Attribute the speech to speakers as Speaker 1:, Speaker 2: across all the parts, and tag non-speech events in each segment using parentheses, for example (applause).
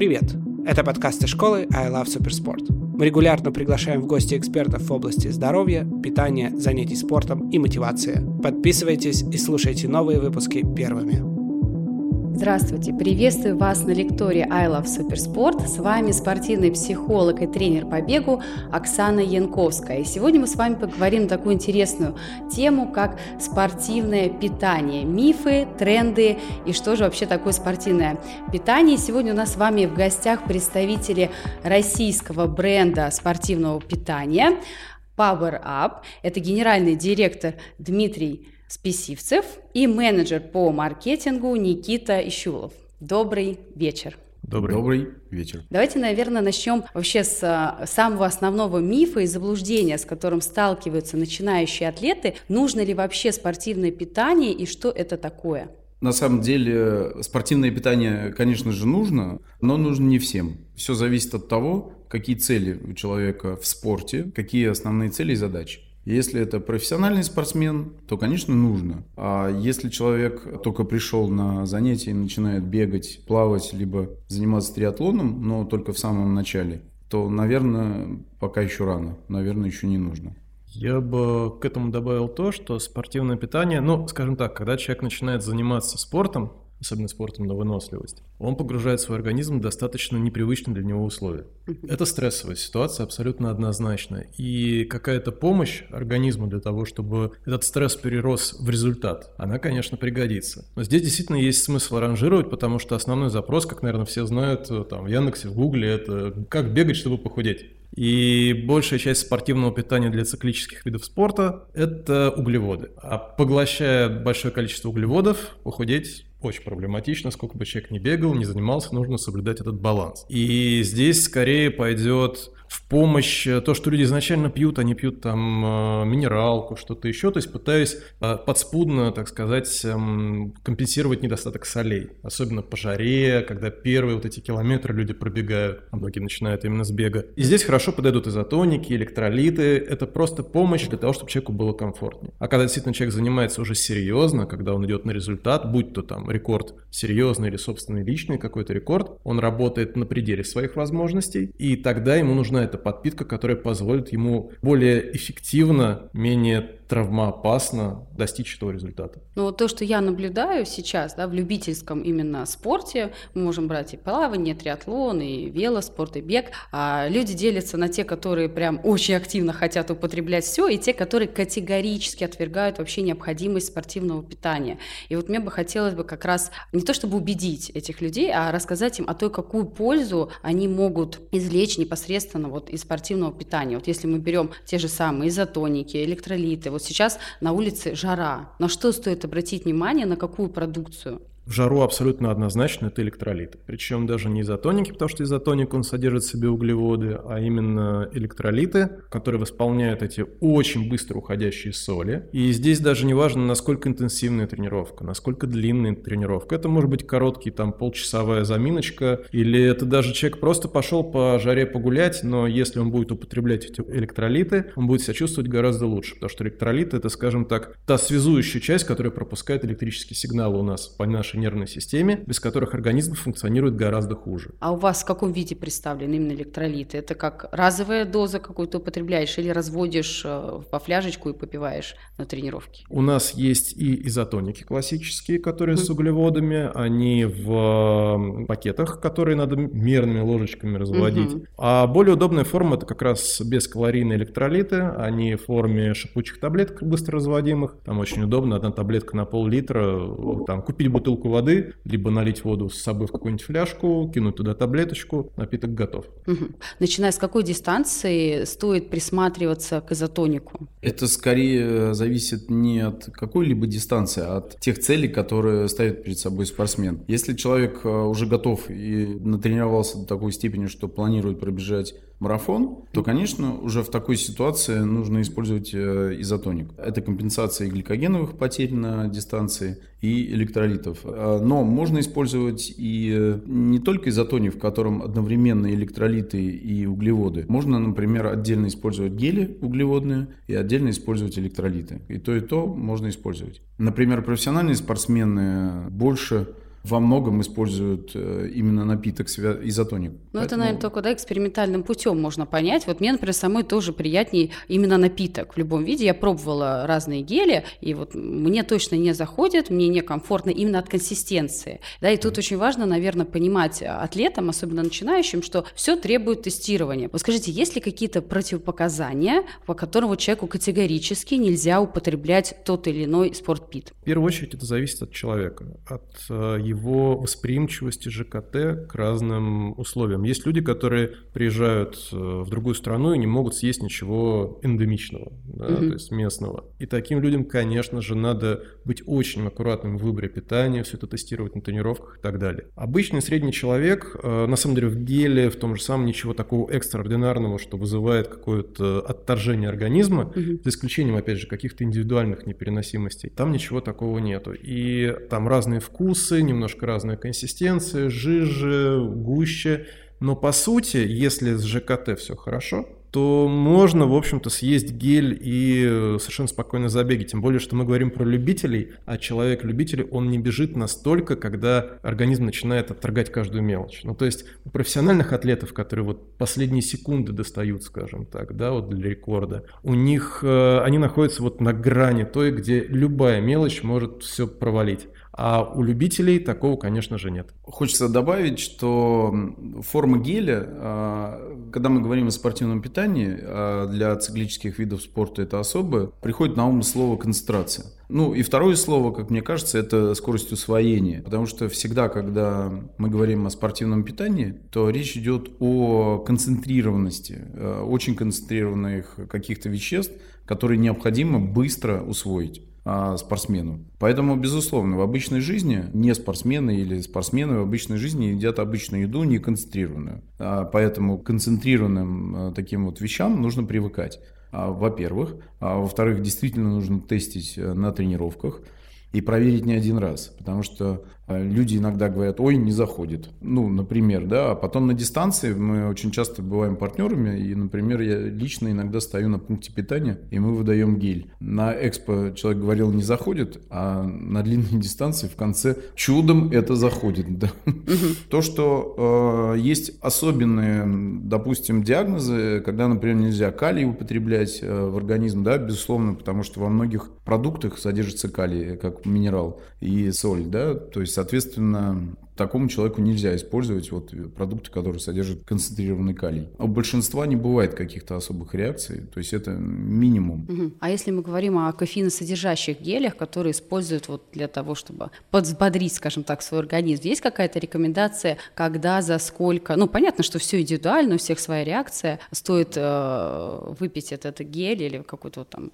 Speaker 1: Привет! Это подкасты школы I Love Supersport. Мы регулярно приглашаем в гости экспертов в области здоровья, питания, занятий спортом и мотивации. Подписывайтесь и слушайте новые выпуски первыми.
Speaker 2: Здравствуйте! Приветствую вас на лектории I Love Supersport. С вами спортивный психолог и тренер по бегу Оксана Янковская. И сегодня мы с вами поговорим на такую интересную тему, как спортивное питание. Мифы, тренды и что же вообще такое спортивное питание. Сегодня у нас с вами в гостях представители российского бренда спортивного питания Power Up. Это генеральный директор Дмитрий Списивцев и менеджер по маркетингу Никита Ищулов. Добрый вечер.
Speaker 3: Добрый. Добрый вечер.
Speaker 2: Давайте, наверное, начнем вообще с а, самого основного мифа и заблуждения, с которым сталкиваются начинающие атлеты. Нужно ли вообще спортивное питание и что это такое?
Speaker 3: На самом деле спортивное питание, конечно же, нужно, но нужно не всем. Все зависит от того, какие цели у человека в спорте, какие основные цели и задачи. Если это профессиональный спортсмен, то, конечно, нужно. А если человек только пришел на занятия и начинает бегать, плавать, либо заниматься триатлоном, но только в самом начале, то, наверное, пока еще рано, наверное, еще не нужно.
Speaker 4: Я бы к этому добавил то, что спортивное питание, ну, скажем так, когда человек начинает заниматься спортом, особенно спортом на выносливость, он погружает свой организм в достаточно непривычные для него условия. Это стрессовая ситуация абсолютно однозначно. И какая-то помощь организму для того, чтобы этот стресс перерос в результат, она, конечно, пригодится. Но здесь действительно есть смысл ранжировать, потому что основной запрос, как, наверное, все знают, там, в Яндексе, в Гугле, это как бегать, чтобы похудеть. И большая часть спортивного питания для циклических видов спорта – это углеводы. А поглощая большое количество углеводов, похудеть очень проблематично, сколько бы человек ни бегал, не занимался, нужно соблюдать этот баланс. И здесь скорее пойдет в помощь э, то, что люди изначально пьют, они пьют там э, минералку, что-то еще, то есть пытаясь э, подспудно, так сказать, эм, компенсировать недостаток солей, особенно по жаре, когда первые вот эти километры люди пробегают, а многие начинают именно с бега. И здесь хорошо подойдут изотоники, электролиты, это просто помощь для того, чтобы человеку было комфортнее. А когда действительно человек занимается уже серьезно, когда он идет на результат, будь то там рекорд серьезный или собственный личный какой-то рекорд, он работает на пределе своих возможностей, и тогда ему нужна это подпитка, которая позволит ему более эффективно, менее травмоопасно достичь этого результата.
Speaker 2: Ну вот то, что я наблюдаю сейчас, да, в любительском именно спорте, мы можем брать и плавание, триатлон, и велоспорт, и бег, а люди делятся на те, которые прям очень активно хотят употреблять все, и те, которые категорически отвергают вообще необходимость спортивного питания. И вот мне бы хотелось бы как раз не то чтобы убедить этих людей, а рассказать им о той, какую пользу они могут извлечь непосредственно вот из спортивного питания. Вот если мы берем те же самые изотоники, электролиты, вот сейчас на улице жара. На что стоит обратить внимание, на какую продукцию?
Speaker 4: В жару абсолютно однозначно это электролиты. Причем даже не изотоники, потому что изотоник он содержит в себе углеводы, а именно электролиты, которые восполняют эти очень быстро уходящие соли. И здесь даже не важно, насколько интенсивная тренировка, насколько длинная тренировка. Это может быть короткий, там, полчасовая заминочка, или это даже человек просто пошел по жаре погулять, но если он будет употреблять эти электролиты, он будет себя чувствовать гораздо лучше, потому что электролиты это, скажем так, та связующая часть, которая пропускает электрические сигналы у нас по нашей нервной системе, без которых организм функционирует гораздо хуже.
Speaker 2: А у вас в каком виде представлены именно электролиты? Это как разовая доза какую-то употребляешь или разводишь э, по фляжечку и попиваешь на тренировке?
Speaker 4: У нас есть и изотоники классические, которые mm-hmm. с углеводами, они в пакетах, которые надо мерными ложечками разводить. Mm-hmm. А более удобная форма это как раз бескалорийные электролиты, они в форме шипучих таблеток быстро разводимых. Там очень удобно, одна таблетка на пол-литра, там купить бутылку воды, либо налить воду с собой в какую-нибудь фляжку, кинуть туда таблеточку, напиток готов.
Speaker 2: Угу. Начиная с какой дистанции стоит присматриваться к изотонику?
Speaker 3: Это скорее зависит не от какой-либо дистанции, а от тех целей, которые ставит перед собой спортсмен. Если человек э, уже готов и натренировался до такой степени, что планирует пробежать марафон, то, конечно, уже в такой ситуации нужно использовать э, изотоник. Это компенсация гликогеновых потерь на дистанции, и электролитов. А, но можно использовать и э, не только изотоник, в котором одновременно электролиты и углеводы. Можно, например, отдельно использовать гели углеводные и отдельно использовать электролиты. И то, и то можно использовать. Например, профессиональные спортсмены больше во многом используют э, именно напиток изотоник. Ну,
Speaker 2: Поэтому... это, наверное, только да, экспериментальным путем можно понять. Вот мне, например, самой тоже приятнее именно напиток в любом виде. Я пробовала разные гели, и вот мне точно не заходит, мне некомфортно именно от консистенции. Да, и тут mm. очень важно, наверное, понимать атлетам, особенно начинающим, что все требует тестирования. Вот скажите, есть ли какие-то противопоказания, по которым человеку категорически нельзя употреблять тот или иной спортпит?
Speaker 4: В первую очередь это зависит от человека, от э, его восприимчивости ЖКТ к разным условиям. Есть люди, которые приезжают э, в другую страну и не могут съесть ничего эндемичного, да, mm-hmm. то есть местного. И таким людям, конечно же, надо быть очень аккуратным в выборе питания, все это тестировать на тренировках и так далее. Обычный средний человек, э, на самом деле в геле, в том же самом, ничего такого экстраординарного, что вызывает какое-то отторжение организма, mm-hmm. за исключением, опять же, каких-то индивидуальных непереносимостей. Там ничего такого нету. И там разные вкусы, немножко разная консистенция, жиже, гуще. Но по сути, если с ЖКТ все хорошо, то можно, в общем-то, съесть гель и э, совершенно спокойно забеги. Тем более, что мы говорим про любителей, а человек-любитель, он не бежит настолько, когда организм начинает отторгать каждую мелочь. Ну, то есть у профессиональных атлетов, которые вот последние секунды достают, скажем так, да, вот для рекорда, у них, э, они находятся вот на грани той, где любая мелочь может все провалить. А у любителей такого, конечно же, нет.
Speaker 3: Хочется добавить, что форма геля, а, когда мы говорим о спортивном питании, а для циклических видов спорта это особое, приходит на ум слово концентрация. Ну и второе слово, как мне кажется, это скорость усвоения. Потому что всегда, когда мы говорим о спортивном питании, то речь идет о концентрированности, а, очень концентрированных каких-то веществ, которые необходимо быстро усвоить а, спортсмену. Поэтому, безусловно, в обычной жизни не спортсмены или спортсмены в обычной жизни едят обычную еду, не концентрированную. А, поэтому к концентрированным а, таким вот вещам нужно привыкать. Во-первых. Во-вторых, действительно нужно тестить э, на тренировках и проверить не один раз, потому что люди иногда говорят, ой, не заходит. Ну, например, да, а потом на дистанции мы очень часто бываем партнерами, и, например, я лично иногда стою на пункте питания, и мы выдаем гель. На экспо человек говорил, не заходит, а на длинной (laughs) дистанции в конце чудом это заходит. Да. То, что э, есть особенные, допустим, диагнозы, когда, например, нельзя калий употреблять э, в организм, да, безусловно, потому что во многих продуктах содержится калий, как минерал и соль, да, то есть, соответственно, такому человеку нельзя использовать вот продукты, которые содержат концентрированный калий. У большинства не бывает каких-то особых реакций, то есть это минимум.
Speaker 2: Угу. А если мы говорим о кофеиносодержащих гелях, которые используют вот для того, чтобы подбодрить, скажем так, свой организм, есть какая-то рекомендация, когда, за сколько? Ну, понятно, что все индивидуально, у всех своя реакция. Стоит э, выпить этот гель или какую-то вот там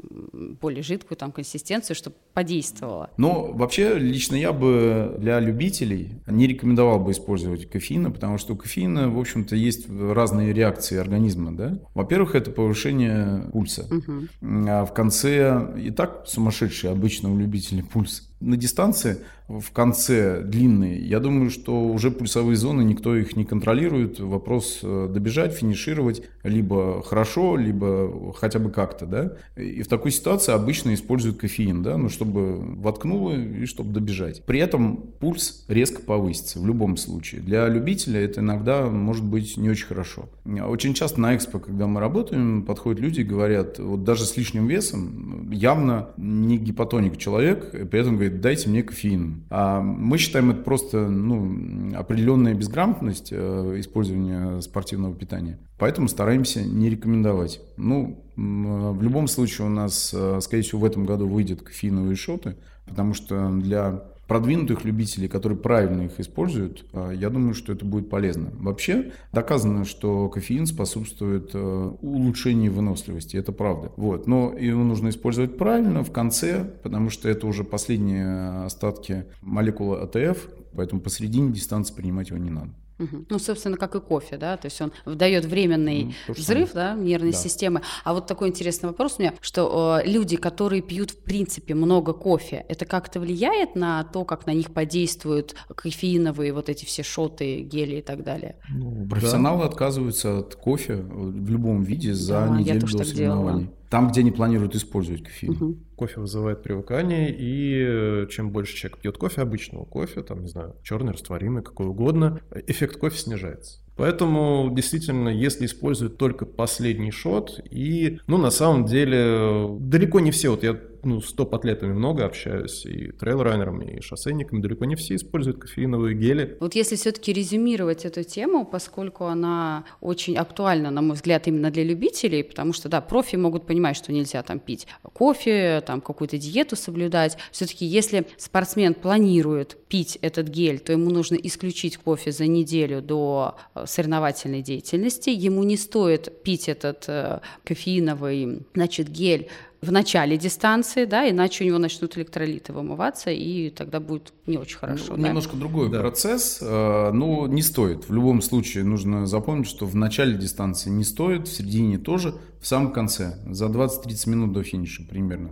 Speaker 2: более жидкую там консистенцию, чтобы подействовало?
Speaker 3: Ну, вообще, лично я бы для любителей не рекомендовал бы использовать кофеина, потому что у кофеина, в общем-то, есть разные реакции организма. Да? Во-первых, это повышение пульса. Угу. А в конце и так сумасшедший обычно у любителей пульс. На дистанции в конце длинные, я думаю, что уже пульсовые зоны, никто их не контролирует. Вопрос э, добежать, финишировать либо хорошо, либо хотя бы как-то, да. И в такой ситуации обычно используют кофеин, да, ну, чтобы воткнуло и чтобы добежать. При этом пульс резко повысится в любом случае. Для любителя это иногда может быть не очень хорошо. Очень часто на экспо, когда мы работаем, подходят люди и говорят, вот даже с лишним весом, явно не гипотоник человек, при этом говорит, дайте мне кофеин. А мы считаем это просто ну, определенная безграмотность э, использования спортивного питания. Поэтому стараемся не рекомендовать. Ну, в любом случае у нас, э, скорее всего, в этом году выйдет кофеиновые шоты, потому что для продвинутых любителей, которые правильно их используют, а, я думаю, что это будет полезно. Вообще доказано, что кофеин способствует э, улучшению выносливости, это правда. Вот. Но его нужно использовать правильно в конце, потому что это уже последние остатки молекулы АТФ, поэтому посередине дистанции принимать его не надо.
Speaker 2: Угу. Ну, собственно, как и кофе, да, то есть он дает временный ну, взрыв, да, нервной да. системы. А вот такой интересный вопрос у меня, что э, люди, которые пьют в принципе много кофе, это как-то влияет на то, как на них подействуют кофеиновые вот эти все шоты, гели и так далее?
Speaker 3: Ну, профессионалы да. отказываются от кофе в любом виде за да, неделю до соревнований. Там, где они планируют использовать кофеин. Угу.
Speaker 4: Кофе вызывает привыкание, и э, чем больше человек пьет кофе, обычного кофе, там, не знаю, черный, растворимый, какой угодно, эффект кофе снижается. Поэтому, действительно, если используют только последний шот, и, ну, на самом деле, далеко не все, вот я ну, с топ-атлетами много общаюсь, и трейлрайнерами, и шоссейниками, далеко не все используют кофеиновые гели.
Speaker 2: Вот если все-таки резюмировать эту тему, поскольку она очень актуальна, на мой взгляд, именно для любителей, потому что, да, профи могут понимать, что нельзя там пить кофе, там какую-то диету соблюдать. Все-таки если спортсмен планирует пить этот гель, то ему нужно исключить кофе за неделю до э, соревновательной деятельности. Ему не стоит пить этот э, кофеиновый, значит, гель в начале дистанции, да, иначе у него начнут электролиты вымываться, и тогда будет не очень хорошо.
Speaker 3: Ну, да? Немножко другой да. процесс, э, но не стоит. В любом случае нужно запомнить, что в начале дистанции не стоит, в середине тоже, в самом конце, за 20-30 минут до финиша примерно.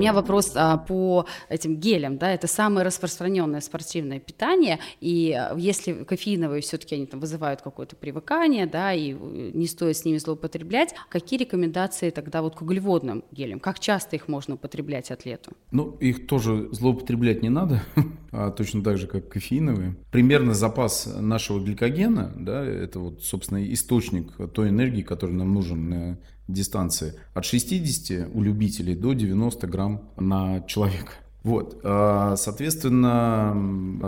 Speaker 2: Меня вопрос а, по этим гелям, да, это самое распространенное спортивное питание, и а, если кофеиновые все-таки они там вызывают какое-то привыкание, да, и э, не стоит с ними злоупотреблять, какие рекомендации тогда вот к углеводным гелям? Как часто их можно употреблять атлету?
Speaker 3: Ну, их тоже злоупотреблять не надо, (laughs) точно так же, как кофеиновые. Примерно запас нашего гликогена, да, это вот, собственно, источник той энергии, который нам нужен на дистанции от 60 у любителей до 90 грамм на человека. Вот, а, соответственно,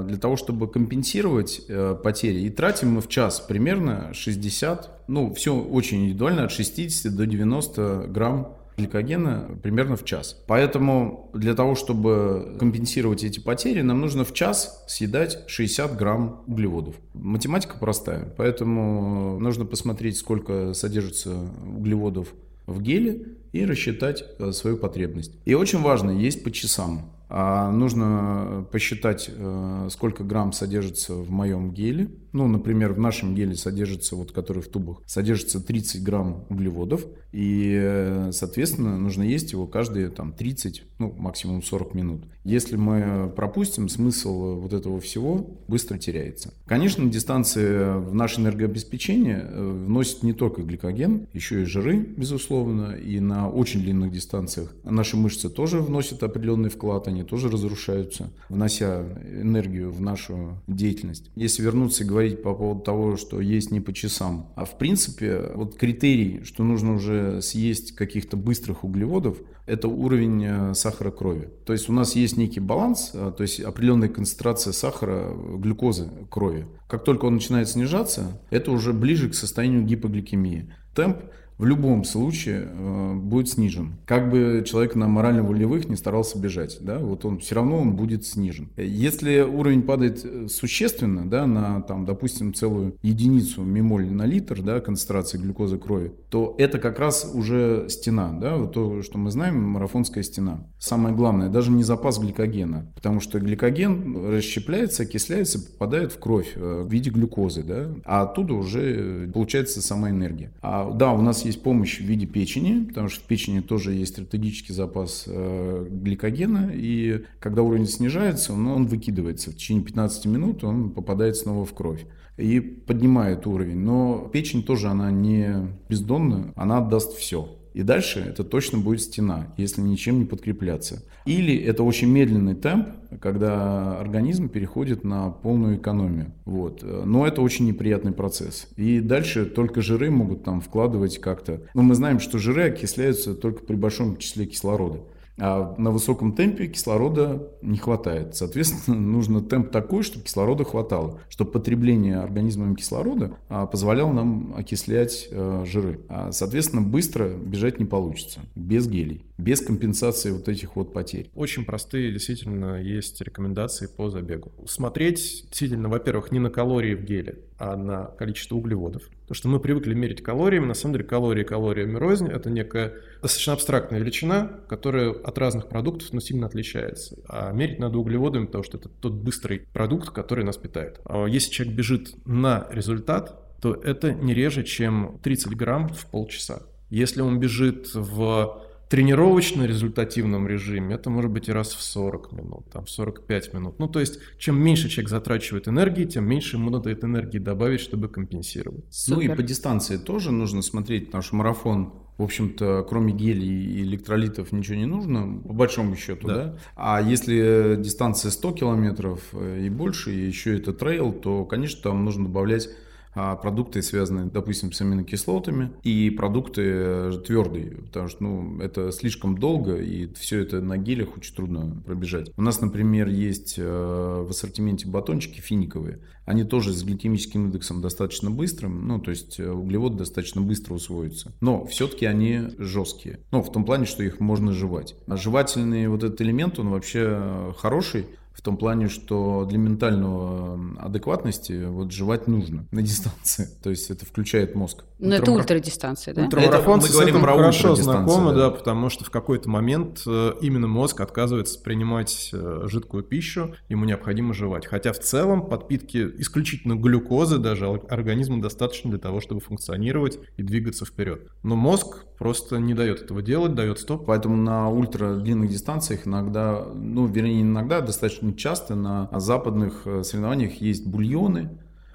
Speaker 3: для того, чтобы компенсировать э, потери, и тратим мы в час примерно 60, ну, все очень индивидуально, от 60 до 90 грамм гликогена примерно в час. Поэтому для того, чтобы компенсировать эти потери, нам нужно в час съедать 60 грамм углеводов. Математика простая, поэтому нужно посмотреть, сколько содержится углеводов в геле и рассчитать э, свою потребность. И очень важно есть по часам. А нужно посчитать, э, сколько грамм содержится в моем геле. Ну, например, в нашем геле содержится, вот который в тубах, содержится 30 грамм углеводов. И, э, соответственно, нужно есть его каждые там 30, ну, максимум 40 минут. Если мы пропустим, смысл вот этого всего быстро теряется. Конечно, дистанции в наше энергообеспечение э, вносят не только гликоген, еще и жиры, безусловно, и на очень длинных дистанциях наши мышцы тоже вносят определенный вклад, они тоже разрушаются, внося энергию в нашу деятельность. Если вернуться и говорить по поводу того, что есть не по часам, а в принципе, вот критерий, что нужно уже съесть каких-то быстрых углеводов, это уровень э, сахара крови. То есть у нас есть некий баланс, э, то есть определенная концентрация сахара, глюкозы крови. Как только он начинает снижаться, это уже ближе к состоянию гипогликемии. Темп в любом случае э, будет снижен. Как бы человек на морально-волевых не старался бежать, да, вот он все равно он будет снижен. Если уровень падает э, существенно, да, на, там, допустим, целую единицу мимоль на литр, да, концентрации глюкозы крови, то это как раз уже стена, да, вот то, что мы знаем, марафонская стена. Самое главное, даже не запас гликогена, потому что гликоген расщепляется, окисляется, попадает в кровь э, в виде глюкозы, да, а оттуда уже получается сама энергия. А да, у нас есть помощь в виде печени, потому что в печени тоже есть стратегический запас э, гликогена, и когда уровень снижается, он, он выкидывается. В течение 15 минут он попадает снова в кровь и поднимает уровень. Но печень тоже, она не бездонная, она отдаст все. И дальше это точно будет стена, если ничем не подкрепляться. Или это очень медленный темп, когда организм переходит на полную экономию. Вот. Но это очень неприятный процесс. И дальше только жиры могут там вкладывать как-то. Но мы знаем, что жиры окисляются только при большом числе кислорода. А на высоком темпе кислорода не хватает. Соответственно, (laughs) нужно темп такой, чтобы кислорода хватало, чтобы потребление организмом кислорода а, позволяло нам окислять э, жиры. А, соответственно, быстро бежать не получится без гелей, без компенсации вот этих вот потерь.
Speaker 4: Очень простые действительно есть рекомендации по забегу. Смотреть действительно, во-первых, не на калории в геле, а на количество углеводов. То, что мы привыкли мерить калориями, на самом деле калории калориями рознь, это некая достаточно абстрактная величина, которая от разных продуктов но сильно отличается. А мерить надо углеводами, потому что это тот быстрый продукт, который нас питает. А если человек бежит на результат, то это не реже, чем 30 грамм в полчаса. Если он бежит в тренировочно результативном режиме это может быть и раз в 40 минут, там 45 минут. Ну, то есть, чем меньше человек затрачивает энергии, тем меньше ему надо этой энергии добавить, чтобы компенсировать.
Speaker 3: Супер. Ну и по дистанции тоже нужно смотреть, потому что марафон в общем-то, кроме гелей и электролитов ничего не нужно, по большому счету, да. да? А если дистанция 100 километров э, и больше, и еще это трейл, то, конечно, там нужно добавлять продукты, связанные, допустим, с аминокислотами, и продукты э, твердые, потому что ну, это слишком долго, и все это на гелях очень трудно пробежать. У нас, например, есть э, в ассортименте батончики финиковые. Они тоже с гликемическим индексом достаточно быстрым, ну, то есть э, углеводы достаточно быстро усвоятся. Но все-таки они жесткие. Ну, в том плане, что их можно жевать. А жевательный вот этот элемент, он вообще хороший, в том плане, что для ментального адекватности вот жевать нужно на дистанции. (laughs) То есть это включает мозг.
Speaker 2: Но ну, это ультрадистанция, да?
Speaker 4: Ультрамарафонцы это, мы говорим про хорошо знакомы, да. да, потому что в какой-то момент э, именно мозг отказывается принимать э, жидкую пищу, ему необходимо жевать. Хотя в целом подпитки исключительно глюкозы даже организму достаточно для того, чтобы функционировать и двигаться вперед. Но мозг просто не дает этого делать, дает стоп.
Speaker 3: Поэтому на ультра длинных дистанциях иногда, ну, вернее, иногда достаточно часто на западных э, соревнованиях есть бульоны,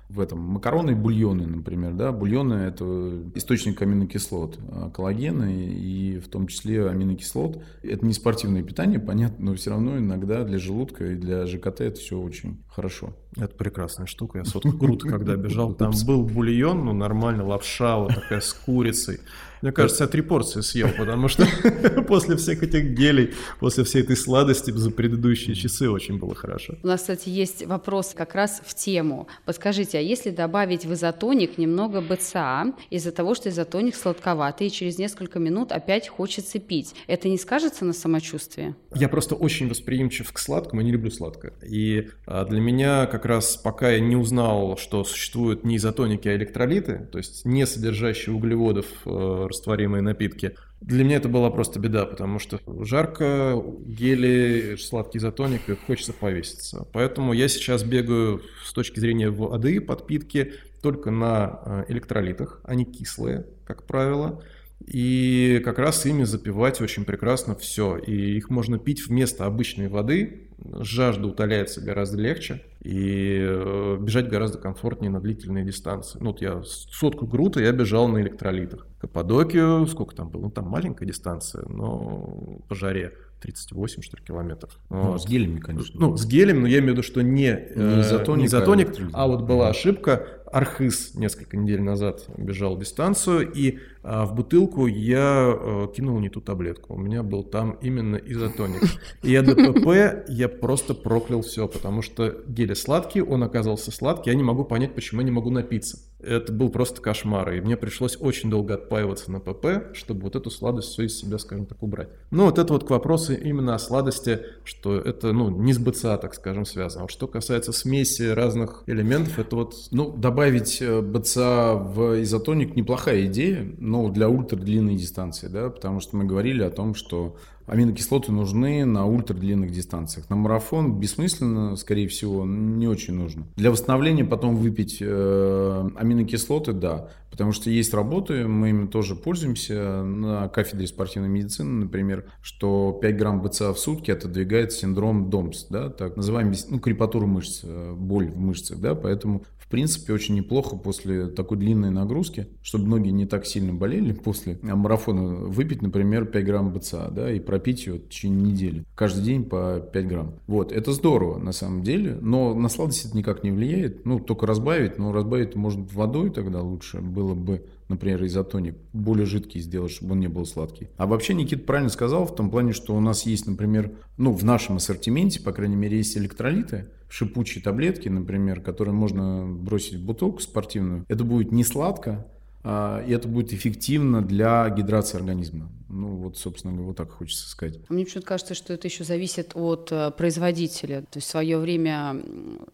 Speaker 3: в этом макароны и бульоны, например, да, бульоны это источник аминокислот, а коллагена и в том числе аминокислот. Это не спортивное питание, понятно, но все равно иногда для желудка и для ЖКТ это все очень хорошо.
Speaker 4: Это прекрасная штука. Я сотку круто, когда бежал, там был бульон, ну нормально, лапша вот такая с курицей. Мне кажется, я три порции съел, потому что (laughs) после всех этих гелей, после всей этой сладости за предыдущие часы очень было хорошо.
Speaker 2: У нас, кстати, есть вопрос как раз в тему. Подскажите, а если добавить в изотоник немного БЦА из-за того, что изотоник сладковатый, и через несколько минут опять хочется пить, это не скажется на самочувствии?
Speaker 4: Я просто очень восприимчив к сладкому, я не люблю сладкое. И а, для меня как раз пока я не узнал, что существуют не изотоники, а электролиты, то есть не содержащие углеводов э, растворимые напитки. Для меня это была просто беда, потому что жарко, гели, сладкий изотоник, и хочется повеситься. Поэтому я сейчас бегаю с точки зрения воды, подпитки, только на э, электролитах. Они кислые, как правило. И как раз ими запивать очень прекрасно все. И их можно пить вместо обычной воды, жажда утоляется гораздо легче и э, бежать гораздо комфортнее на длительные дистанции. Ну, вот я сотку грута я бежал на электролитах. Каппадокию, сколько там было? Ну, там маленькая дистанция, но по жаре 38, что ли, километров.
Speaker 3: Ну, вот. с гелями, конечно.
Speaker 4: Ну, с гелем, но я имею в виду, что не, не изотоник, не изотоник а, а вот была ошибка. Архыз несколько недель назад бежал дистанцию, и а, в бутылку я а, кинул не ту таблетку. У меня был там именно изотоник. И я ДПП, я просто проклял все, потому что гель сладкий, он оказался сладкий, я не могу понять, почему я не могу напиться. Это был просто кошмар, и мне пришлось очень долго отпаиваться на ПП, чтобы вот эту сладость все из себя, скажем так, убрать. Ну, вот это вот к вопросу именно о сладости, что это, ну, не с БЦА, так скажем, связано. Вот что касается смеси разных элементов, это вот...
Speaker 3: Ну, добавить э, БЦА в изотоник неплохая идея, но для ультрадлинной дистанции, да, потому что мы говорили о том, что аминокислоты нужны на ультрадлинных дистанциях. На марафон бессмысленно, скорее всего, не очень нужно. Для восстановления потом выпить э, аминокислоты, да, потому что есть работы, мы ими тоже пользуемся на кафедре спортивной медицины, например, что 5 грамм БЦА в сутки отодвигает синдром ДОМС, да, так называемый, ну, крепатуру мышц, э, боль в мышцах, да, поэтому в принципе, очень неплохо после такой длинной нагрузки, чтобы ноги не так сильно болели (laughs) после марафона, выпить, например, 5 грамм БЦА, да, и пропить ее в течение недели. Каждый день по 5 грамм. Вот, это здорово на самом деле, но на сладость это никак не влияет. Ну, только разбавить, но разбавить может водой тогда лучше было бы например, изотоник, более жидкий сделать, чтобы он не был сладкий. А вообще Никита правильно сказал в том плане, что у нас есть, например, ну, в нашем ассортименте, по крайней мере, есть электролиты, шипучие таблетки, например, которые можно бросить в бутылку спортивную. Это будет не сладко, а, и это будет эффективно для гидрации организма. Ну, вот, собственно говоря, вот так хочется сказать.
Speaker 2: Мне почему-то кажется, что это еще зависит от э, производителя. То есть в свое время,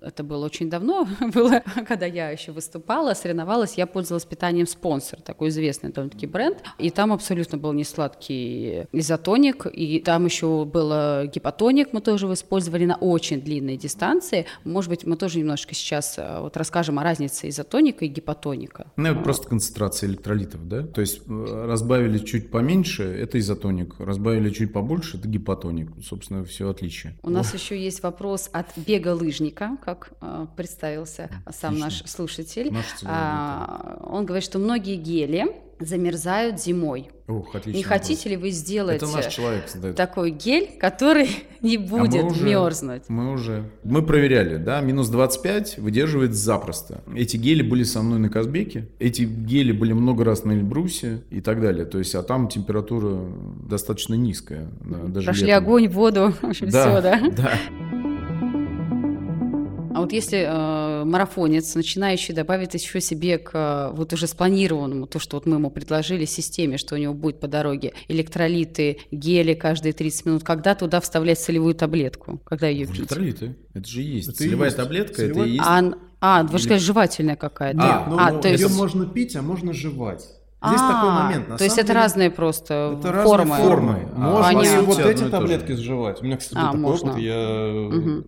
Speaker 2: это было очень давно, (laughs) было, когда я еще выступала, соревновалась, я пользовалась питанием спонсор, такой известный довольно-таки бренд, и там абсолютно был не сладкий изотоник, и там еще был гипотоник, мы тоже его использовали на очень длинной дистанции. Может быть, мы тоже немножко сейчас э, вот расскажем о разнице изотоника и гипотоника.
Speaker 3: Ну, это просто концентрация электролитов, да? То есть э, разбавили чуть поменьше, побольше, это изотоник. Разбавили чуть побольше, это гипотоник. Собственно, все отличие.
Speaker 2: У нас еще есть вопрос от бега-лыжника, как э, представился сам наш слушатель.
Speaker 3: Наш
Speaker 2: А, он говорит, что многие гели замерзают зимой.
Speaker 3: Ух,
Speaker 2: Не хотите ли вы сделать
Speaker 3: Это наш
Speaker 2: э,
Speaker 3: человек задает.
Speaker 2: такой гель, который (laughs) не
Speaker 3: А мы
Speaker 2: будет
Speaker 3: уже-
Speaker 2: мерзнуть?
Speaker 3: Мы уже... Мы проверяли, да, минус 25 выдерживает запросто. Эти гели были со мной на Казбеке, эти гели были много раз на Эльбрусе и так далее. То есть, а там температура достаточно низкая. да, даже
Speaker 2: Прошли
Speaker 3: летом.
Speaker 2: огонь, воду, все, (laughs)
Speaker 3: Да,
Speaker 2: да?
Speaker 3: да.
Speaker 2: А вот если э, марафонец, начинающий, добавит еще себе к э, вот уже спланированному, то, что вот мы ему предложили, системе, что у него будет по дороге электролиты, гели каждые 30 минут, когда туда вставлять солевую таблетку, когда ее пить?
Speaker 3: Электролиты. Это же есть.
Speaker 4: Это
Speaker 3: Целевая
Speaker 4: есть.
Speaker 3: таблетка,
Speaker 4: Целевая-
Speaker 3: это и есть.
Speaker 2: А, а, вы же
Speaker 3: Или-
Speaker 2: сказали, жевательная какая-то.
Speaker 3: А,
Speaker 4: Ну,
Speaker 2: а,
Speaker 4: ну,
Speaker 2: то есть...
Speaker 4: ее можно пить, а можно жевать. Здесь
Speaker 2: А,
Speaker 4: такой момент. На
Speaker 2: то есть это
Speaker 4: деле,
Speaker 2: разные просто
Speaker 4: это разные
Speaker 2: формы.
Speaker 3: формы. А,
Speaker 4: Можно
Speaker 2: Понятно.
Speaker 4: и вот эти таблетки сживать. У меня, кстати, был
Speaker 2: А,
Speaker 4: такой
Speaker 2: можно.
Speaker 4: опыт. Я...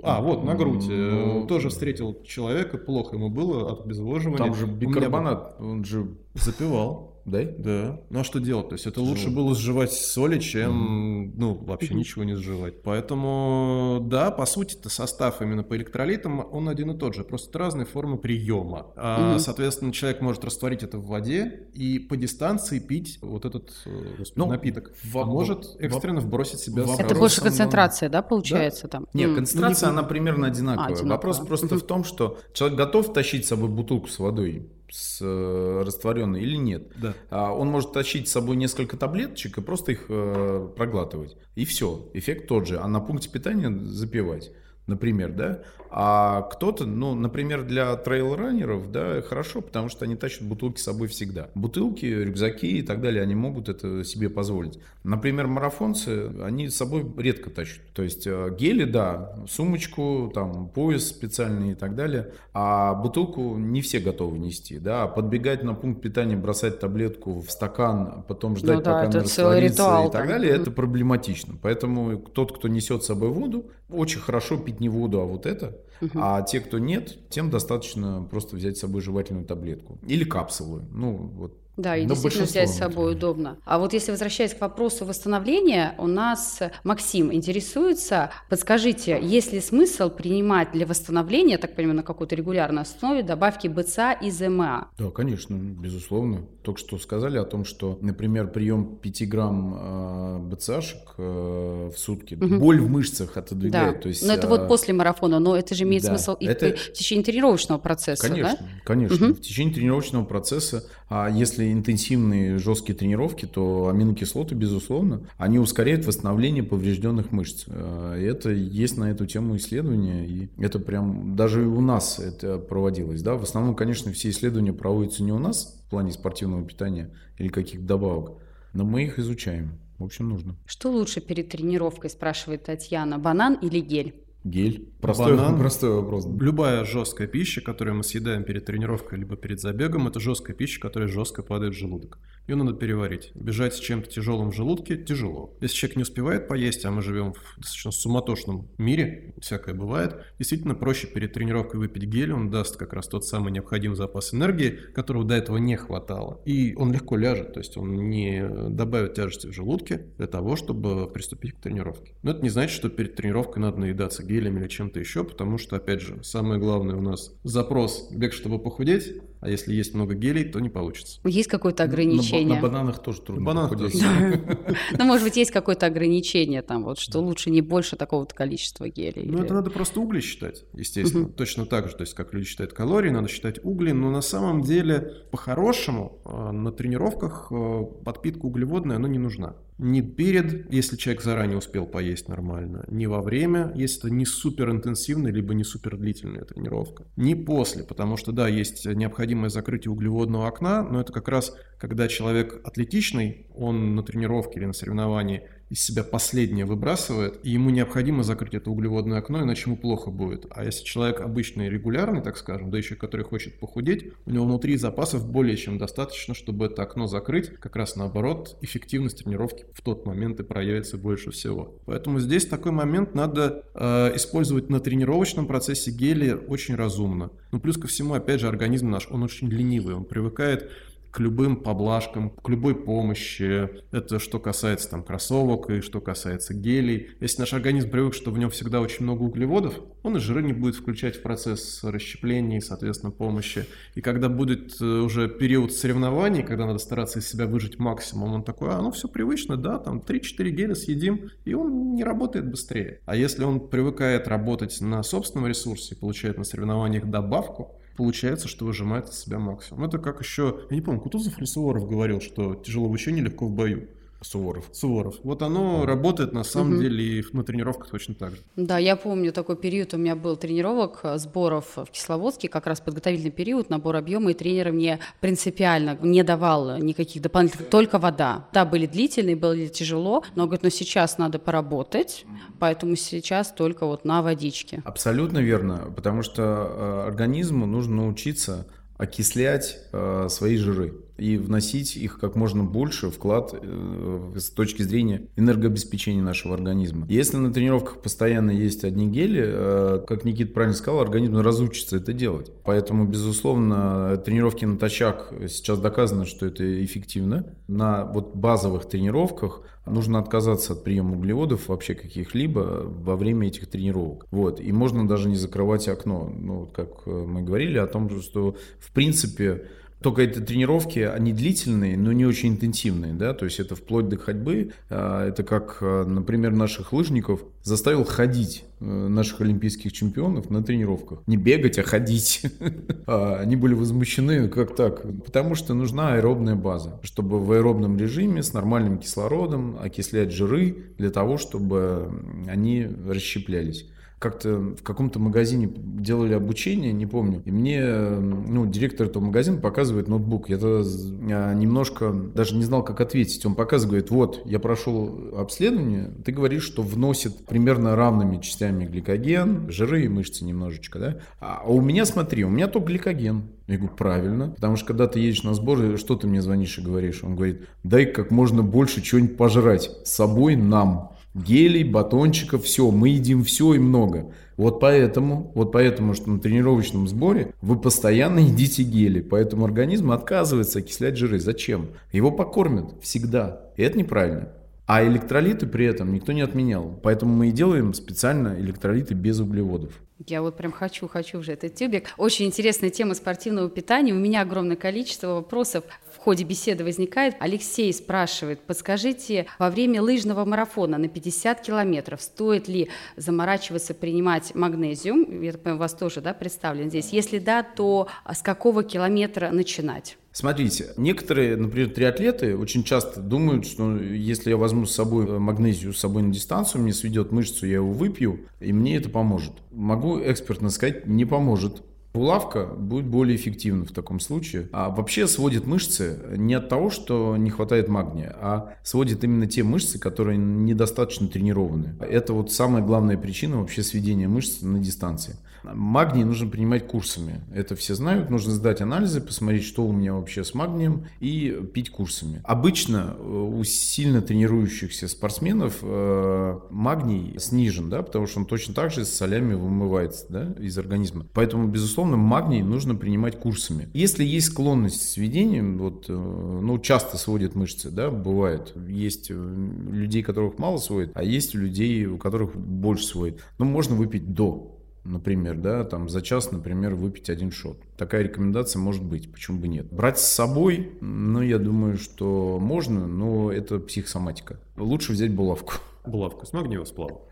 Speaker 4: А, вот, на грудь. э,
Speaker 3: Ну,
Speaker 4: Тоже встретил человека, плохо ему было от обезвоживания.
Speaker 3: Там же бикарбонат, он же...
Speaker 4: Запивал.
Speaker 3: Да?
Speaker 4: Да. Ну а что делать? То есть это лучше было сживать соли, чем ну, вообще ничего не сживать. Поэтому, да, по сути-то состав именно по электролитам, он один и тот же. Просто это разные формы приема. А. Соответственно, человек может растворить это в воде и по дистанции пить вот этот э, господи,
Speaker 3: Ну,
Speaker 4: напиток.
Speaker 3: во-
Speaker 4: а может
Speaker 3: во-
Speaker 4: экстренно вбросить себя сразу.
Speaker 2: Это больше концентрация, да, получается там?
Speaker 3: Нет, концентрация, она примерно одинаковая.
Speaker 2: А, одинаковая.
Speaker 3: Вопрос просто в том, что человек готов тащить с собой бутылку с водой с э, растворенной или нет.
Speaker 4: Да.
Speaker 3: А он может тащить с собой несколько таблеточек и просто их э, проглатывать. И все, эффект тот же. А на пункте питания запивать. Например, да, а кто-то, ну, например, для трейл-раннеров, да, хорошо, потому что они тащат бутылки с собой всегда. Бутылки, рюкзаки и так далее, они могут это себе позволить. Например, марафонцы, они с собой редко тащат. То есть э, гели, да, сумочку, там, пояс специальный и так далее, а бутылку не все готовы нести, да, подбегать на пункт питания, бросать таблетку в стакан, потом ждать,
Speaker 2: Ну да,
Speaker 3: пока она растворится
Speaker 2: ритуал
Speaker 3: и так
Speaker 2: там.
Speaker 3: далее, это проблематично. Поэтому тот, кто несет с собой воду, очень хорошо пить не воду, а вот это.
Speaker 2: Мгм.
Speaker 3: А те, кто нет, тем достаточно просто взять с собой жевательную таблетку. Или капсулы. Ну, вот.
Speaker 2: Да, и
Speaker 3: Но
Speaker 2: действительно взять с собой
Speaker 3: например.
Speaker 2: удобно. А вот если возвращаясь к вопросу восстановления, у нас Максим интересуется. Подскажите, есть ли смысл принимать для восстановления, так понимаю, на какой-то регулярной основе добавки БЦА и ЗМА?
Speaker 3: Да, конечно, безусловно. Только что сказали о том, что, например, прием 5 грамм э, БЦАшек э, в сутки
Speaker 2: Мгм.
Speaker 3: боль в мышцах
Speaker 2: Да,
Speaker 3: отодвигает. То есть,
Speaker 2: но это
Speaker 3: э,
Speaker 2: вот после марафона, но это же имеет
Speaker 3: да,
Speaker 2: смысл и
Speaker 3: это-
Speaker 2: в течение тренировочного процесса,
Speaker 3: Конечно,
Speaker 2: да?
Speaker 3: конечно.
Speaker 2: Мгм.
Speaker 3: В течение тренировочного процесса, а если интенсивные жесткие тренировки, то аминокислоты, безусловно, они ускоряют восстановление поврежденных мышц. Э, и Это есть на эту тему исследования, и это прям даже у нас это проводилось. Да? В основном, конечно, все исследования проводятся не у нас плане спортивного питания или каких-то добавок, но мы их изучаем. В общем, нужно.
Speaker 2: Что лучше перед тренировкой, спрашивает Татьяна, банан или гель?
Speaker 3: Гель. Простой,
Speaker 4: Банан.
Speaker 3: простой вопрос.
Speaker 4: Любая жесткая пища, которую мы съедаем перед тренировкой либо перед забегом, это жесткая пища, которая жестко падает в желудок. Ее надо переварить. Бежать с чем-то тяжелым в желудке тяжело. Если человек не успевает поесть, а мы живем в достаточно суматошном мире, всякое бывает, действительно проще перед тренировкой выпить гель, он даст как раз тот самый необходимый запас энергии, которого до этого не хватало. И он легко ляжет, то есть он не добавит тяжести в желудке для того, чтобы приступить к тренировке. Но это не значит, что перед тренировкой надо наедаться гелем или чем-то еще, потому что, опять же, самое главное у нас запрос бег, чтобы похудеть, а если есть много гелей, то не получится.
Speaker 2: Есть какое-то
Speaker 3: На,
Speaker 2: ограничение?
Speaker 3: на бананах тоже трудно
Speaker 4: На бананах
Speaker 3: похудеть. (laughs)
Speaker 2: Ну, может быть, есть какое-то ограничение там, вот, что лучше не больше такого-то количества гелей.
Speaker 4: Ну, это надо просто угли считать, естественно. Точно так же, то есть, как люди считают калории, надо считать угли, но на самом деле, по-хорошему, э, на тренировках э, подпитка углеводная, она не нужна. Не перед, если человек заранее успел поесть нормально, не во время, если это не супер интенсивная, либо не супер длительная тренировка. Не после, потому что, да, есть необходимое закрытие углеводного окна, но это как раз, когда человек атлетичный, он на тренировке или на соревновании из себя последнее выбрасывает, и ему необходимо закрыть это углеводное окно, иначе ему плохо будет. А если человек обычный, регулярный, так скажем, да еще который хочет похудеть, у него внутри запасов более чем достаточно, чтобы это окно закрыть. Как раз наоборот, эффективность тренировки в тот момент и проявится больше всего. Поэтому здесь такой момент надо э, использовать на тренировочном процессе гели очень разумно. Ну, плюс ко всему, опять же, организм наш, он очень ленивый, он привыкает к любым поблажкам, к любой помощи. Это что касается там кроссовок и что касается гелей. Если наш организм привык, что в нем всегда очень много углеводов, он и жиры не будет включать в процесс расщепления и, соответственно, помощи. И когда будет э, уже период соревнований, когда надо стараться из себя выжить максимум, он такой, а, ну все привычно, да, там 3-4 геля съедим, и он не работает быстрее. А если он привыкает работать на собственном ресурсе, получает на соревнованиях добавку, получается, что выжимает из себя максимум. Это как еще, я не помню, Кутузов или Суворов говорил, что тяжело в учении, легко в бою.
Speaker 3: Суворов.
Speaker 4: Суворов. Вот оно mm. работает на самом угу. деле и на тренировках точно так же.
Speaker 2: Да, я помню такой период, у меня был тренировок, э, сборов в Кисловодске, как раз подготовительный период, набор объема, и тренер мне принципиально не давал никаких дополнительных, только вода. Да, были длительные, было тяжело, но говорит, ну сейчас надо поработать, поэтому сейчас только вот на водичке.
Speaker 3: Абсолютно верно, потому что э, организму нужно научиться окислять э, свои жиры и вносить их как можно больше вклад э, с точки зрения энергообеспечения нашего организма. Если на тренировках постоянно есть одни гели, э, как Никит правильно сказал, организм разучится это делать. Поэтому, безусловно, тренировки натощак сейчас доказано, что это эффективно. На вот базовых тренировках нужно отказаться от приема углеводов вообще каких-либо во время этих тренировок. Вот. И можно даже не закрывать окно. Ну, как мы говорили о том, что в принципе только эти тренировки, они длительные, но не очень интенсивные, да, то есть это вплоть до ходьбы. А, это как, а, например, наших лыжников заставил ходить э, наших олимпийских чемпионов на тренировках. Не бегать, а ходить. (laughs) А, они были возмущены, как так? Потому что нужна аэробная база, чтобы в аэробном режиме с нормальным кислородом окислять жиры для того, чтобы они расщеплялись как-то в каком-то магазине делали обучение, не помню, и мне ну, директор этого магазина показывает ноутбук. Я тогда немножко даже не знал, как ответить. Он показывает, вот, я прошел обследование, ты говоришь, что вносит примерно равными частями гликоген, жиры и мышцы немножечко, да? А у меня, смотри, у меня только гликоген. Я говорю, правильно. Потому что когда ты едешь на сборы, что ты мне звонишь и говоришь? Он говорит, дай как можно больше чего-нибудь пожрать. С собой нам гелей, батончиков, все, мы едим все и много. Вот поэтому, вот поэтому, что на тренировочном сборе вы постоянно (laughs) едите гели, поэтому организм отказывается окислять жиры. Зачем? Его покормят всегда. И это неправильно. А электролиты при этом никто не отменял. Поэтому мы и делаем специально электролиты без углеводов.
Speaker 2: Я вот прям хочу, хочу уже этот тюбик. Очень интересная тема спортивного питания. У меня огромное количество вопросов ходе беседы возникает. Алексей спрашивает, подскажите, во время лыжного марафона на 50 километров стоит ли заморачиваться принимать магнезиум? Я так понимаю, у вас тоже да, представлен здесь. Если да, то с какого километра начинать?
Speaker 3: Смотрите, некоторые, например, триатлеты очень часто думают, что если я возьму с собой магнезию с собой на дистанцию, мне сведет мышцу, я его выпью, и мне это поможет. Могу экспертно сказать, не поможет. Булавка будет более эффективна в таком случае. А вообще сводит мышцы не от того, что не хватает магния, а сводит именно те мышцы, которые недостаточно тренированы. Это вот самая главная причина вообще сведения мышц на дистанции. Магний нужно принимать курсами. Это все знают. Нужно сдать анализы, посмотреть, что у меня вообще с магнием и пить курсами. Обычно э, у сильно тренирующихся спортсменов э, магний снижен, да, потому что он точно так же с солями вымывается да, из организма. Поэтому, безусловно, магний нужно принимать курсами. Если есть склонность к сведениям, вот, э, ну, часто сводят мышцы, да, бывает. Есть людей, которых мало сводит, а есть людей, у которых больше сводит. Но можно выпить до например, да, там за час, например, выпить один шот. Такая рекомендация может быть, почему бы нет. Брать с собой, ну, я думаю, что можно, но это психосоматика. Лучше взять булавку.
Speaker 4: Булавку с магниевого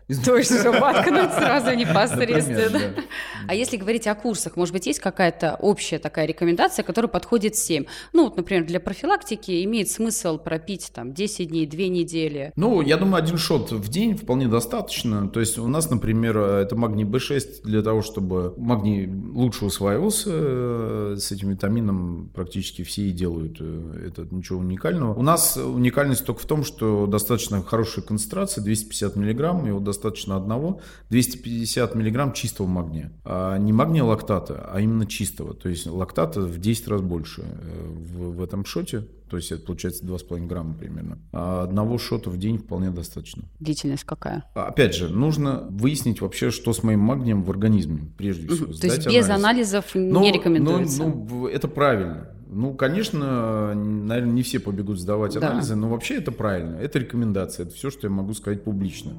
Speaker 4: сплава.
Speaker 2: Точно, что воткнуть сразу непосредственно. А если говорить о курсах, может быть, есть какая-то общая такая рекомендация, которая подходит всем? Ну, вот, например, для профилактики имеет смысл пропить там 10 дней, 2 недели.
Speaker 3: Ну, я думаю, один шот в день вполне достаточно. То есть у нас, например, это магний B6 для того, чтобы магний лучше усваивался. Э, с этим витамином практически все и делают. Э, это ничего уникального. У нас уникальность только в том, что достаточно хорошая концентрация, 250 миллиграмм, его достаточно одного, 250 миллиграмм чистого магния. А не магния лактата, а именно чистого. То есть лактата в 10 раз больше э, в, в этом шоте. То есть это получается 2,5 грамма примерно. А одного шота в день вполне достаточно.
Speaker 2: Длительность какая?
Speaker 3: Опять же, нужно выяснить вообще, что с моим магнием в организме, прежде всего.
Speaker 2: То есть без анализ. анализов но, не рекомендуется?
Speaker 3: Но, ну, это правильно Ну, конечно, наверное, не все побегут сдавать
Speaker 2: Да.
Speaker 3: анализы, но вообще это правильно. Это рекомендация, это все, что я могу сказать публично.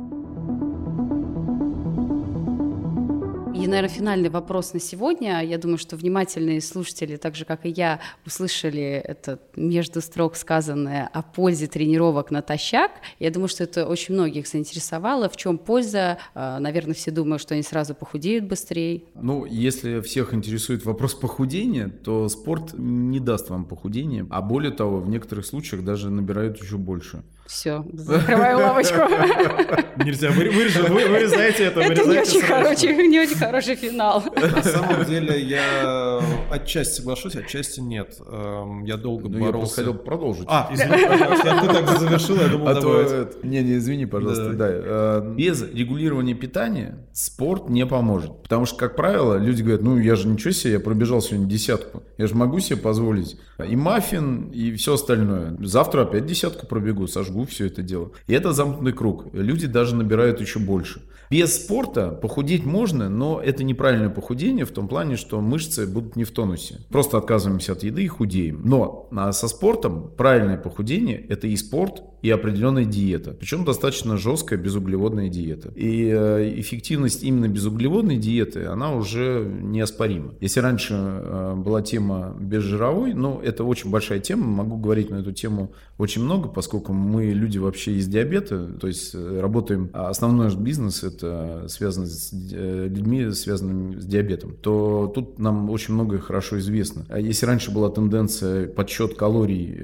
Speaker 2: И, наверное, финальный вопрос на сегодня. Я думаю, что внимательные слушатели, так же, как и я, услышали это между строк сказанное о пользе тренировок натощак. Я думаю, что это очень многих заинтересовало. В чем польза? А, Наверное, все думают, что они сразу похудеют быстрее.
Speaker 3: Ну, если всех интересует вопрос похудения, то спорт не даст вам похудения, а более того, в некоторых случаях даже набирают еще больше.
Speaker 2: Все, закрываю лавочку. (laughs)
Speaker 5: Нельзя, вы, вы вырезайте это,
Speaker 2: Это не очень хороший, не очень хороший финал.
Speaker 4: На самом деле я отчасти соглашусь, отчасти нет. Эм, Я долго
Speaker 3: Ну, я просто
Speaker 4: боролся.
Speaker 3: хотел продолжить.
Speaker 4: А, извини, пожалуйста, я- ты так завершил, я думал,
Speaker 3: А то Не, не, извини, пожалуйста, да. Э, Без регулирования питания спорт не поможет. Потому что, как правило, люди говорят, ну, я же ничего себе, я пробежал сегодня десятку. Я же могу себе позволить и маффин, и все остальное. Завтра опять десятку пробегу, сожгу все это дело. И это замкнутый круг. Люди даже набирают еще больше. Без спорта похудеть можно, но это неправильное похудение в том плане, что мышцы будут не в тонусе. Просто отказываемся от еды и худеем. Но а, со спортом правильное похудение – это и спорт, и определенная диета. Причем достаточно жесткая безуглеводная диета. И э, эффективность именно безуглеводной диеты, она уже неоспорима. Если раньше э, была тема безжировой, ну, это очень большая тема, могу говорить на эту тему очень много, поскольку мы люди вообще из диабета, то есть э, работаем, а основной наш бизнес это связано с людьми, связанными с диабетом, то тут нам очень многое хорошо известно. А если раньше была тенденция подсчет калорий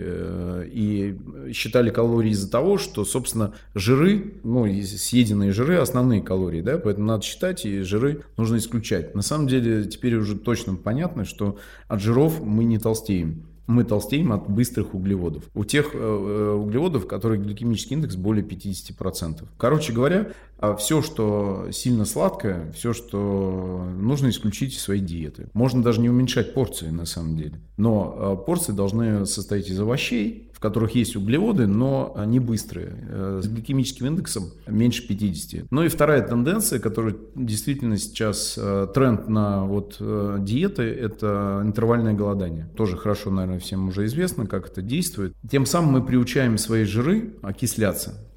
Speaker 3: и считали калории из-за того, что, собственно, жиры, ну, съеденные жиры основные калории, да, поэтому надо считать, и жиры нужно исключать. На самом деле теперь уже точно понятно, что от жиров мы не толстеем мы толстеем от быстрых углеводов. У тех э, э, углеводов, которые гликемический индекс более 50%. Короче говоря, все, что сильно сладкое, все, что нужно исключить из своей диеты. Можно даже не уменьшать порции на самом деле. Но э, порции должны состоять из овощей, в которых есть углеводы, но они быстрые, э, с гликемическим индексом меньше 50. Ну и вторая тенденция, которая действительно сейчас э, тренд на вот диеты, это интервальное голодание. Тоже хорошо, наверное, всем уже известно, как это действует. Тем самым мы приучаем свои жиры окисляться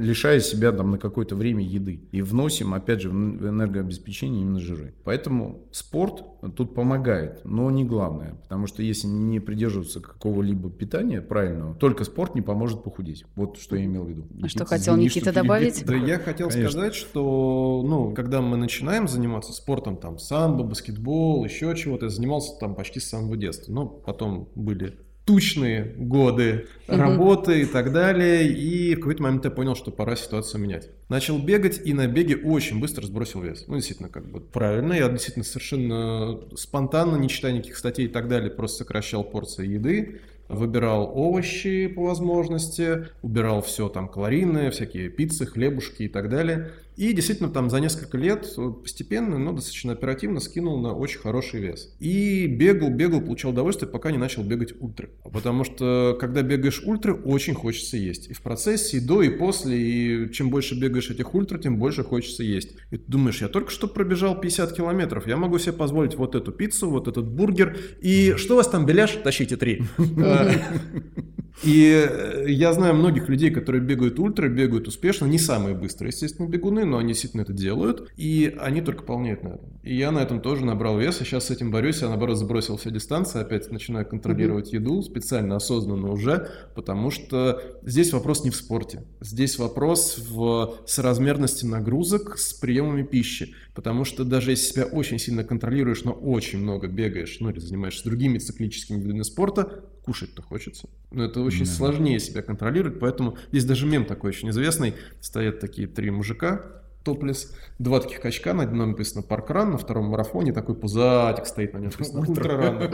Speaker 3: лишая себя там на какое-то время еды. И вносим, опять же, в энергообеспечение именно жиры. Поэтому спорт тут помогает, но не главное. Потому что если не придерживаться какого-либо питания правильного, только спорт не поможет похудеть. Вот что я имел в виду.
Speaker 2: А что хотел Никита
Speaker 3: что
Speaker 2: добавить?
Speaker 4: Да я хотел
Speaker 3: Конечно.
Speaker 4: сказать, что, ну, когда мы начинаем заниматься спортом, там, самбо, баскетбол, еще чего-то, я занимался там почти с самого детства. Но потом были тучные годы
Speaker 2: Мгм.
Speaker 4: работы и так далее, и в какой-то момент я понял, что пора ситуацию менять. Начал бегать, и на беге очень быстро сбросил вес. Ну, действительно, как бы правильно, я действительно совершенно спонтанно, не читая никаких статей и так далее, просто сокращал порции еды, выбирал овощи по возможности, убирал все там калорийное, всякие пиццы, хлебушки и так далее. И действительно там за несколько лет постепенно, но достаточно оперативно скинул на очень хороший вес. И бегал, бегал, получал удовольствие, пока не начал бегать ультры. Потому что когда бегаешь ультры, очень хочется есть. И в процессе, и до, и после, и чем больше бегаешь этих ультра, тем больше хочется есть. И ты думаешь, я только что пробежал 50 километров, я могу себе позволить вот эту пиццу, вот этот бургер, и что у вас там, беляш? Тащите три. (laughs) И э, я знаю многих людей, которые бегают ультра, бегают успешно, не самые быстрые, естественно, бегуны, но они действительно это делают, и они только полнеют на этом. И я на этом тоже набрал вес, и сейчас с этим борюсь, я наоборот сбросил все дистанции, опять начинаю контролировать еду, специально, осознанно уже, потому что здесь вопрос не в спорте, здесь вопрос в соразмерности нагрузок с приемами пищи, потому что даже если себя очень сильно контролируешь, но очень много бегаешь, ну или занимаешься другими циклическими видами спорта, кушать-то хочется. Но это очень
Speaker 3: Да.
Speaker 4: сложнее себя контролировать, поэтому здесь даже мем такой очень известный. Стоят такие три мужика, топлес, два таких качка, на одном написано паркран, на втором марафоне такой пузатик стоит, на нем написано (laughs) ультраран. (laughs)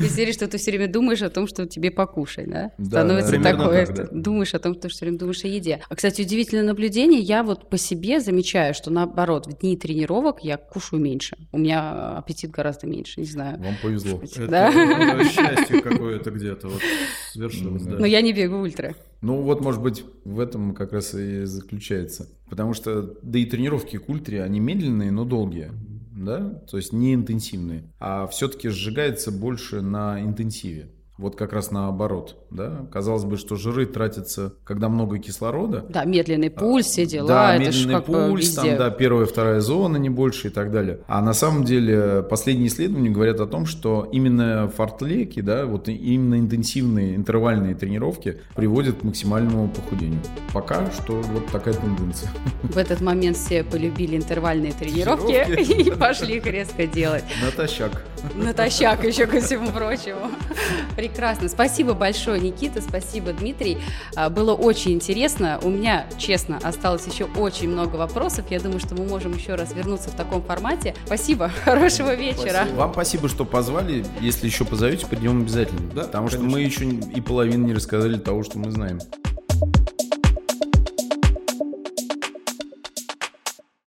Speaker 2: Из серии, что ты все время думаешь о том, что тебе покушай, да? Становится такое, думаешь о том, что все время думаешь о еде. А, кстати, удивительное наблюдение, я вот по себе замечаю, что наоборот, в дни тренировок я кушаю меньше. У меня аппетит гораздо меньше, не знаю.
Speaker 3: Вам повезло.
Speaker 4: Это счастье какое-то где-то вот (laughs) да.
Speaker 2: Но я не бегаю ультра.
Speaker 3: Ну вот, может быть, в этом как раз и заключается. Потому что, да и тренировки к ультре, они медленные, но долгие. да, то есть не интенсивные, а все-таки сжигается больше на интенсиве. Вот как раз наоборот, да. Казалось бы, что жиры тратятся, когда много кислорода.
Speaker 2: Да, медленный пульс, все дела.
Speaker 3: Да,
Speaker 2: это
Speaker 3: медленный
Speaker 2: как
Speaker 3: пульс, там, да, первая, вторая зона, не больше и так далее. А на самом деле последние исследования говорят о том, что именно фартлеки, да, вот именно интенсивные интервальные тренировки приводят к максимальному похудению. Пока что вот такая тенденция.
Speaker 2: В этот момент все полюбили интервальные тренировки (laughs) и пошли их резко делать.
Speaker 3: Натощак.
Speaker 2: Натощак еще ко всему прочему. (laughs) Прекрасно. Спасибо большое, Никита. Спасибо, Дмитрий. А, было очень интересно. У меня, честно, осталось еще очень много вопросов. Я думаю, что мы можем еще раз вернуться в таком формате. Спасибо. (laughs) Хорошего вечера.
Speaker 3: Спасибо. Вам спасибо, что позвали. Если еще позовете, подъем обязательно.
Speaker 6: Да,
Speaker 3: Потому
Speaker 6: конечно.
Speaker 3: что мы еще и половину не рассказали того, что мы знаем.